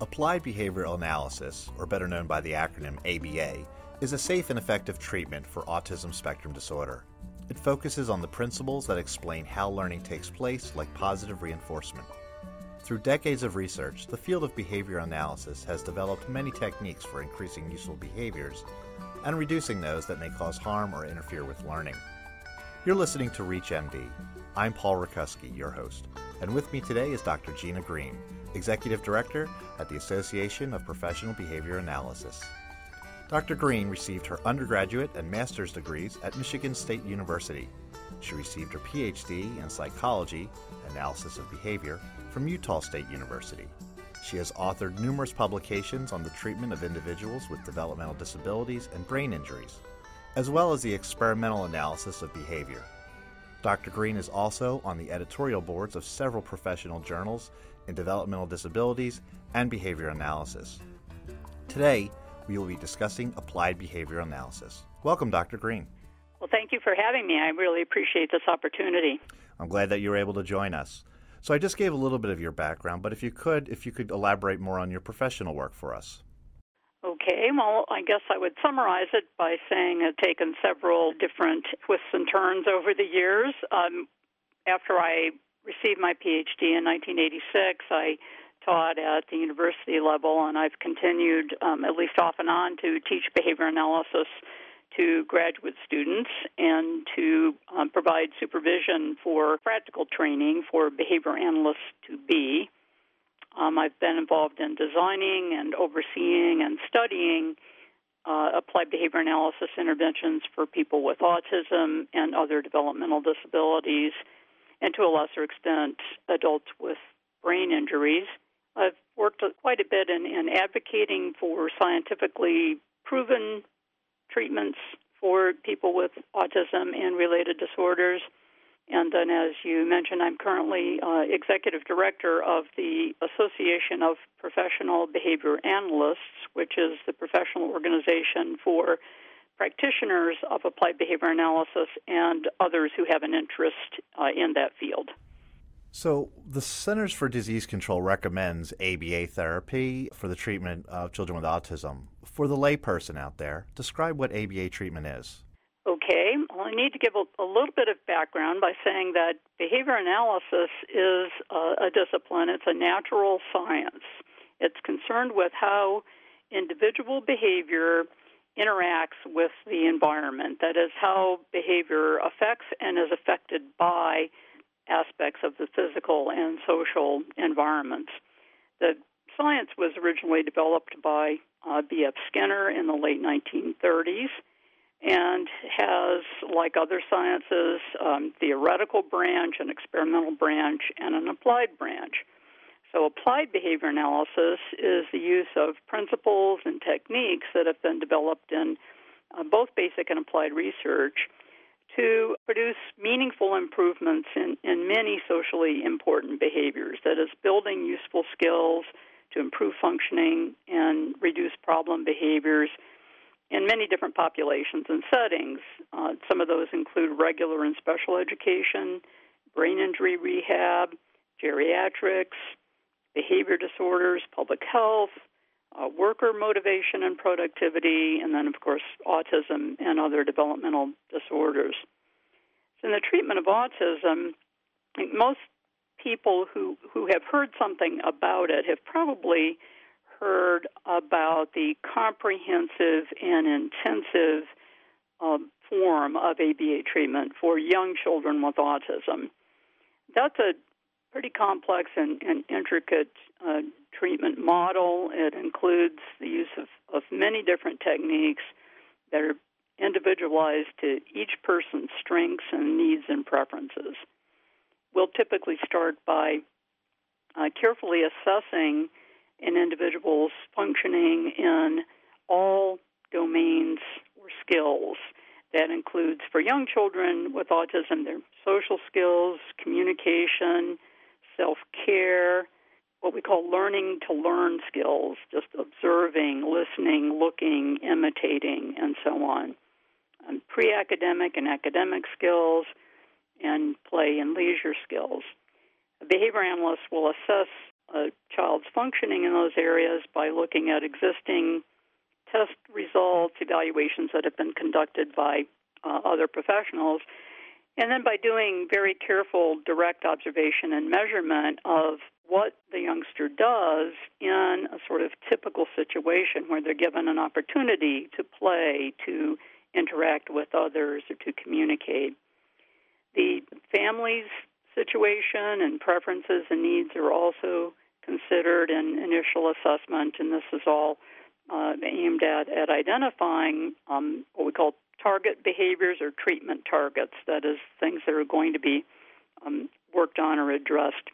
Applied Behavioral Analysis, or better known by the acronym ABA, is a safe and effective treatment for autism spectrum disorder. It focuses on the principles that explain how learning takes place, like positive reinforcement. Through decades of research, the field of behavior analysis has developed many techniques for increasing useful behaviors and reducing those that may cause harm or interfere with learning. You're listening to ReachMD. I'm Paul Rakuski, your host, and with me today is Dr. Gina Green, Executive Director at the Association of Professional Behavior Analysts. Dr. Green received her undergraduate and master's degrees at Michigan State University. She received her PhD in psychology, analysis of behavior, from Utah State University. She has authored numerous publications on the treatment of individuals with developmental disabilities and brain injuries, as well as the experimental analysis of behavior. Dr. Green is also on the editorial boards of several professional journals in developmental disabilities and behavior analysis. Today, we will be discussing applied behavior analysis. Welcome, Dr. Green. Well, thank you for having me. I really appreciate this opportunity. I'm glad that you were able to join us. So I just gave a little bit of your background, but if you could, if you could elaborate more on your professional work for us. Okay, well, I guess I would summarize it by saying I've taken several different twists and turns over the years. Um, after I received my PhD in 1986, I taught at the university level, and I've continued, um, at least off and on, to teach behavior analysis to graduate students and to um, provide supervision for practical training for behavior analysts to be. Um, I've been involved in designing and overseeing and studying uh, applied behavior analysis interventions for people with autism and other developmental disabilities, and to a lesser extent, adults with brain injuries. I've worked quite a bit in, in advocating for scientifically proven treatments for people with autism and related disorders. And then, as you mentioned, I'm currently uh, executive director of the Association of Professional Behavior Analysts, which is the professional organization for practitioners of applied behavior analysis and others who have an interest uh, in that field. So, the Centers for Disease Control recommends ABA therapy for the treatment of children with autism. For the layperson out there, describe what ABA treatment is. Okay, well, I need to give a, a little bit of background by saying that behavior analysis is a, a discipline, it's a natural science. It's concerned with how individual behavior interacts with the environment. That is, how behavior affects and is affected by aspects of the physical and social environments. The science was originally developed by uh, B.F. Skinner in the late 1930s and has, like other sciences, um, theoretical branch, an experimental branch, and an applied branch. So, applied behavior analysis is the use of principles and techniques that have been developed in uh, both basic and applied research to produce meaningful improvements in, in many socially important behaviors. That is, building useful skills to improve functioning and reduce problem behaviors in many different populations and settings. Uh, some of those include regular and special education, brain injury rehab, geriatrics, behavior disorders, public health, uh, worker motivation and productivity, and then, of course, autism and other developmental disorders. So, in the treatment of autism, most people who, who have heard something about it have probably heard about the comprehensive and intensive um, form of ABA treatment for young children with autism. That's a pretty complex and, and intricate uh, treatment model. It includes the use of, of many different techniques that are individualized to each person's strengths and needs and preferences. We'll typically start by uh, carefully assessing an individual's functioning in all domains or skills. That includes for young children with autism their social skills, communication, self care, what we call learning to learn skills, just observing, listening, looking, imitating, and so on. And pre academic and academic skills, and play and leisure skills. A behavior analyst will assess a child's functioning in those areas by looking at existing test results, evaluations that have been conducted by uh, other professionals, and then by doing very careful direct observation and measurement of what the youngster does in a sort of typical situation where they're given an opportunity to play, to interact with others, or to communicate. The family's situation and preferences and needs are also considered in initial assessment, and this is all uh, aimed at, at identifying um, what we call target behaviors or treatment targets, that is, things that are going to be um, worked on or addressed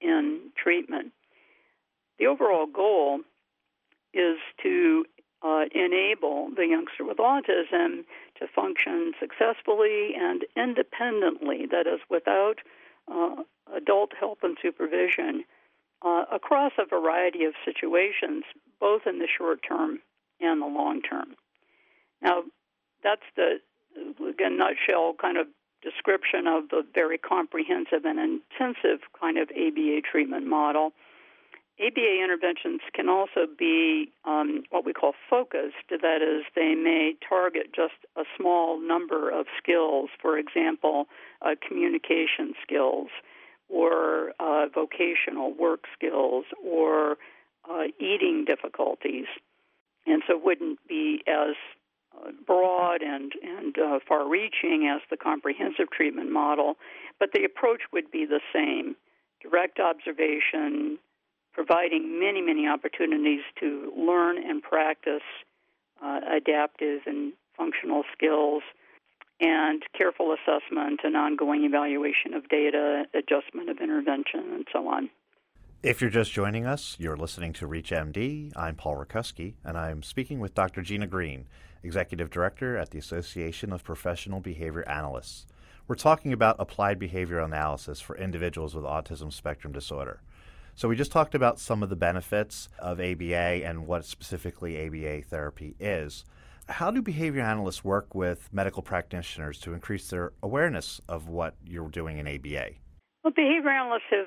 in treatment. The overall goal is to uh, enable the youngster with autism to function successfully and independently, that is, without uh, adult help and supervision, uh, across a variety of situations, both in the short term and the long term. Now, that's the, again, nutshell kind of description of the very comprehensive and intensive kind of ABA treatment model. ABA interventions can also be um, what we call focused. That is, they may target just a small number of skills, for example, uh, communication skills, or uh, vocational work skills, or uh, eating difficulties, and so wouldn't be as broad and and uh, far-reaching as the comprehensive treatment model, but the approach would be the same: direct observation, providing many many opportunities to learn and practice uh, adaptive and functional skills, and careful assessment and ongoing evaluation of data, adjustment of intervention, and so on. If you're just joining us, you're listening to ReachMD. I'm Paul Rakuski, and I'm speaking with Dr. Gina Green, Executive Director at the Association of Professional Behavior Analysts. We're talking about applied behavioral analysis for individuals with autism spectrum disorder. So, we just talked about some of the benefits of ABA and what specifically ABA therapy is. How do behavior analysts work with medical practitioners to increase their awareness of what you're doing in ABA? Well, behavior analysts have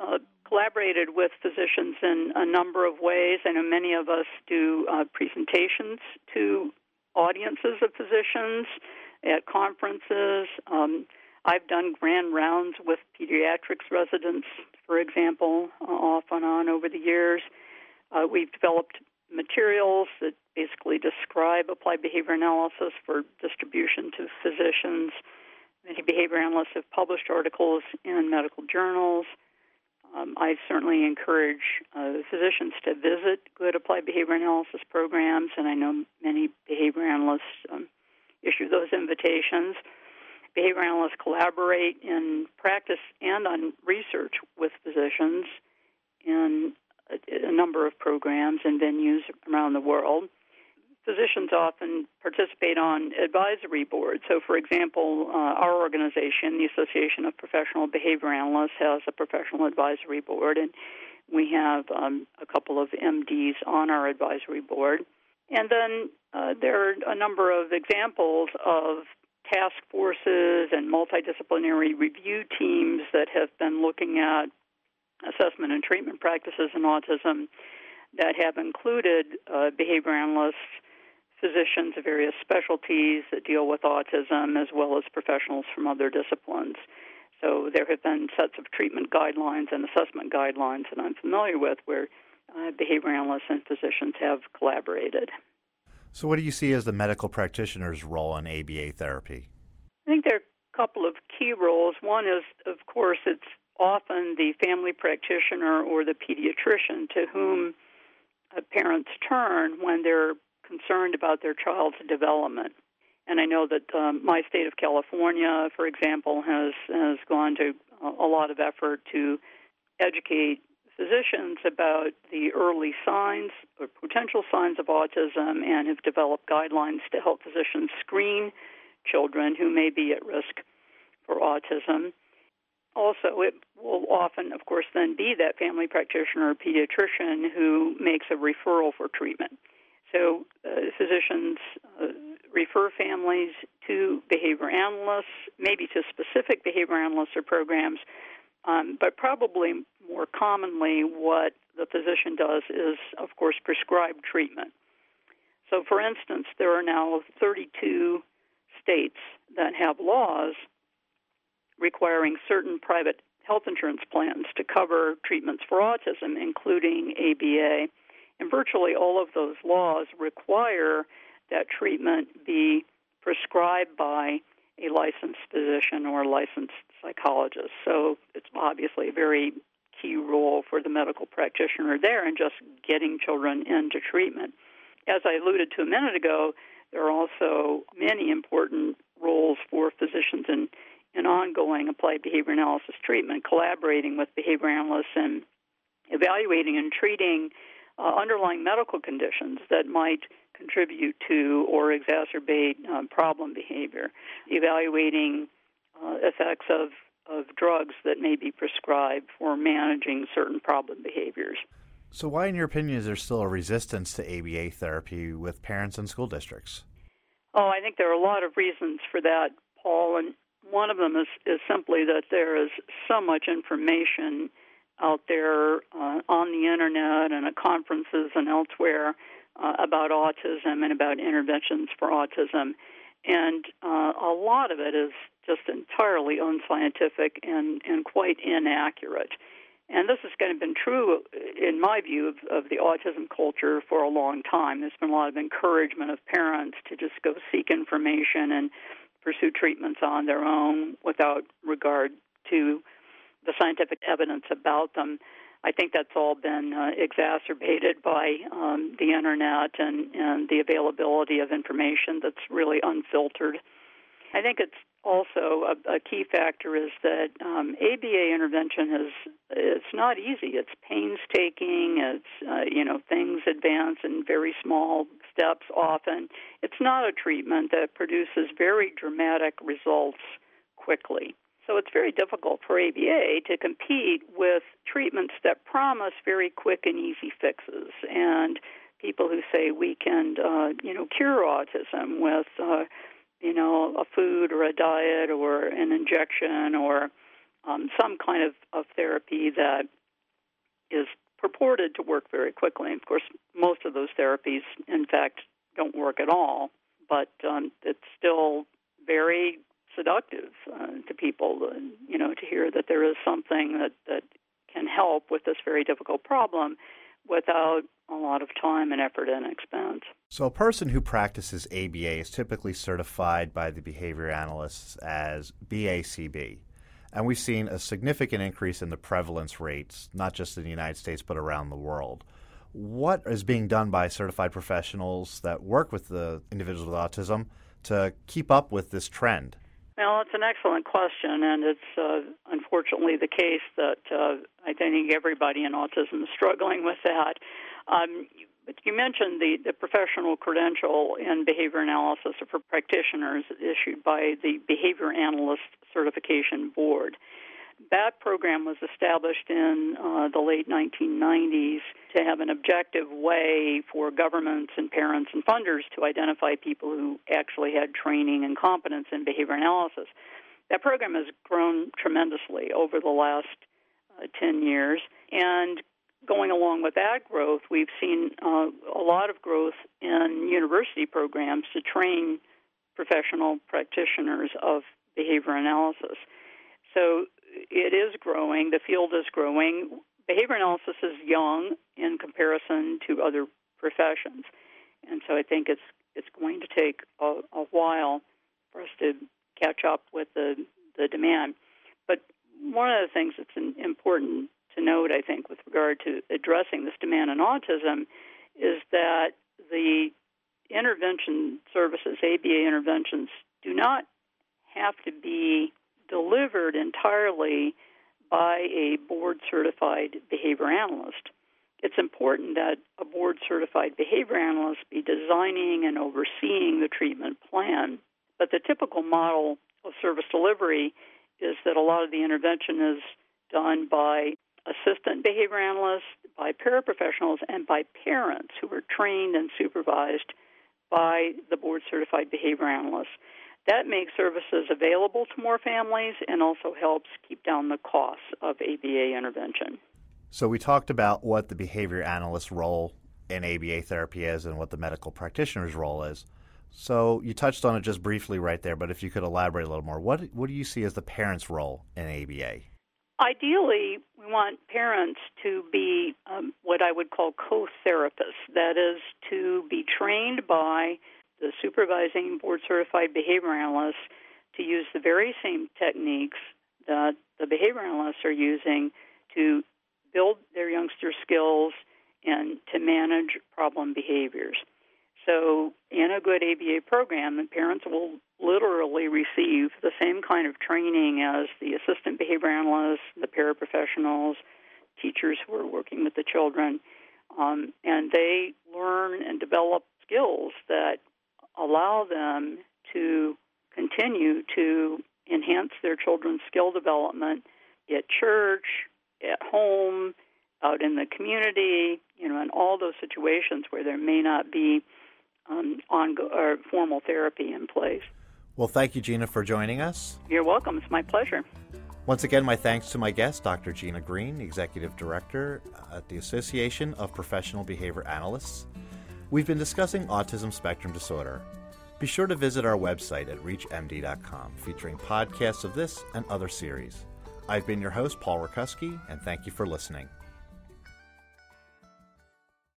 uh, collaborated with physicians in a number of ways. I know many of us do uh, presentations to audiences of physicians at conferences. Um, I've done grand rounds with pediatrics residents, for example, uh, off and on over the years. Uh, we've developed materials that basically describe applied behavior analysis for distribution to physicians. Many behavior analysts have published articles in medical journals. Um, I certainly encourage uh, physicians to visit good applied behavior analysis programs, and I know many behavior analysts um, issue those invitations. Behavior analysts collaborate in practice and on research with physicians in a, a number of programs and venues around the world physicians often participate on advisory boards. So, for example, uh, our organization, the Association of Professional Behavior Analysts, has a professional advisory board, and we have um, a couple of MDs on our advisory board. And then uh, there are a number of examples of task forces and multidisciplinary review teams that have been looking at assessment and treatment practices in autism that have included uh, behavior analysts physicians of various specialties that deal with autism, as well as professionals from other disciplines. So there have been sets of treatment guidelines and assessment guidelines that I'm familiar with where uh, behavior analysts and physicians have collaborated. So, what do you see as the medical practitioner's role in ABA therapy? I think there are a couple of key roles. One is, of course, it's often the family practitioner or the pediatrician to whom parents turn when they're concerned about their child's development. And I know that um, my state of California, for example, has has gone to a lot of effort to educate physicians about the early signs or potential signs of autism and have developed guidelines to help physicians screen children who may be at risk for autism. Also, it will often, of course, then be that family practitioner or pediatrician who makes a referral for treatment. So uh, physicians uh, refer families to behavior analysts, maybe to specific behavior analysts or programs, um, but probably more commonly, what the physician does is, of course, prescribe treatment. So, for instance, there are now 32 states that have laws requiring certain private health insurance plans to cover treatments for autism, including ABA. And virtually all of those laws require that treatment be prescribed by a licensed physician or licensed psychologist. So it's obviously a very key role for the medical practitioner there in just getting children into treatment. As I alluded to a minute ago, there are also many important roles for physicians in, in ongoing applied behavior analysis treatment, collaborating with behavior analysts and evaluating and treating uh, underlying medical conditions that might contribute to or exacerbate um, problem behavior, evaluating uh, effects of, of drugs that may be prescribed for managing certain problem behaviors. So, why, in your opinion, is there still a resistance to ABA therapy with parents and school districts? Oh, I think there are a lot of reasons for that, Paul, and one of them is, is simply that there is so much information out there uh, on the internet and at conferences and elsewhere uh, about autism and about interventions for autism. And uh, a lot of it is just entirely unscientific and, and quite inaccurate. And this has kind of been true, in my view, of, of the autism culture for a long time. There's been a lot of encouragement of parents to just go seek information and pursue treatments on their own without regard to the scientific evidence about them. I think that's all been uh, exacerbated by um, the internet and, and the availability of information that's really unfiltered. I think it's also a, a key factor is that um, ABA intervention is it's not easy. It's painstaking. It's uh, you know things advance in very small steps. Often, it's not a treatment that produces very dramatic results quickly. So it's very difficult for ABA to compete with treatments that promise very quick and easy fixes. And people who say we can, uh, you know, cure autism with, uh, you know, a food or a diet or an injection or um, some kind of, of therapy that is purported to work very quickly. And of course, most of those therapies, in fact, don't work at all. But um, it's still very seductive uh, to people, you know, to hear that there is something that, that can help with this very difficult problem without a lot of time and effort and expense. So, a person who practices ABA is typically certified by the behavior analysts as BACB. And we've seen a significant increase in the prevalence rates, not just in the United States, but around the world. What is being done by certified professionals that work with the individuals with autism to keep up with this trend? Well, it's an excellent question, and it's uh, unfortunately the case that uh, I think everybody in autism is struggling with that. Um, you mentioned the, the professional credential in behavior analysis for practitioners issued by the Behavior Analyst Certification Board. That program was established in uh, the late 1990s to have an objective way for governments and parents and funders to identify people who actually had training and competence in behavior analysis. That program has grown tremendously over the last uh, 10 years, and going along with that growth, we've seen uh, a lot of growth in university programs to train professional practitioners of behavior analysis. So it is growing. The field is growing. Behavior analysis is young in comparison to other professions, and so I think it's it's going to take a, a while for us to catch up with the the demand. But one of the things that's important to note, I think, with regard to addressing this demand in autism, is that the intervention services, ABA interventions, do not have to be delivered entirely by a board certified behavior analyst. It's important that a board certified behavior analyst be designing and overseeing the treatment plan. But the typical model of service delivery is that a lot of the intervention is done by assistant behavior analysts, by paraprofessionals, and by parents who are trained and supervised by the board certified behavior analysts. That makes services available to more families and also helps keep down the costs of ABA intervention. So we talked about what the behavior analyst's role in ABA therapy is and what the medical practitioner's role is. So you touched on it just briefly right there, but if you could elaborate a little more, what what do you see as the parent's role in ABA? Ideally, we want parents to be um, what I would call co-therapists. That is, to be trained by the supervising board certified behavior analysts to use the very same techniques that the behavior analysts are using to build their youngster skills and to manage problem behaviors. So, in a good ABA program, the parents will literally receive the same kind of training as the assistant behavior analysts, the paraprofessionals, teachers who are working with the children, um, and they learn and develop skills that allow them to continue to enhance their children's skill development at church, at home, out in the community, you know, in all those situations where there may not be um, on or formal therapy in place. Well, thank you, Gina, for joining us. You're welcome. It's my pleasure. Once again, my thanks to my guest, Dr. Gina Green, Executive Director at the Association of Professional Behavior Analysts. We've been discussing autism spectrum disorder. Be sure to visit our website at reachmd.com, featuring podcasts of this and other series. I've been your host, Paul Rakuski, and thank you for listening.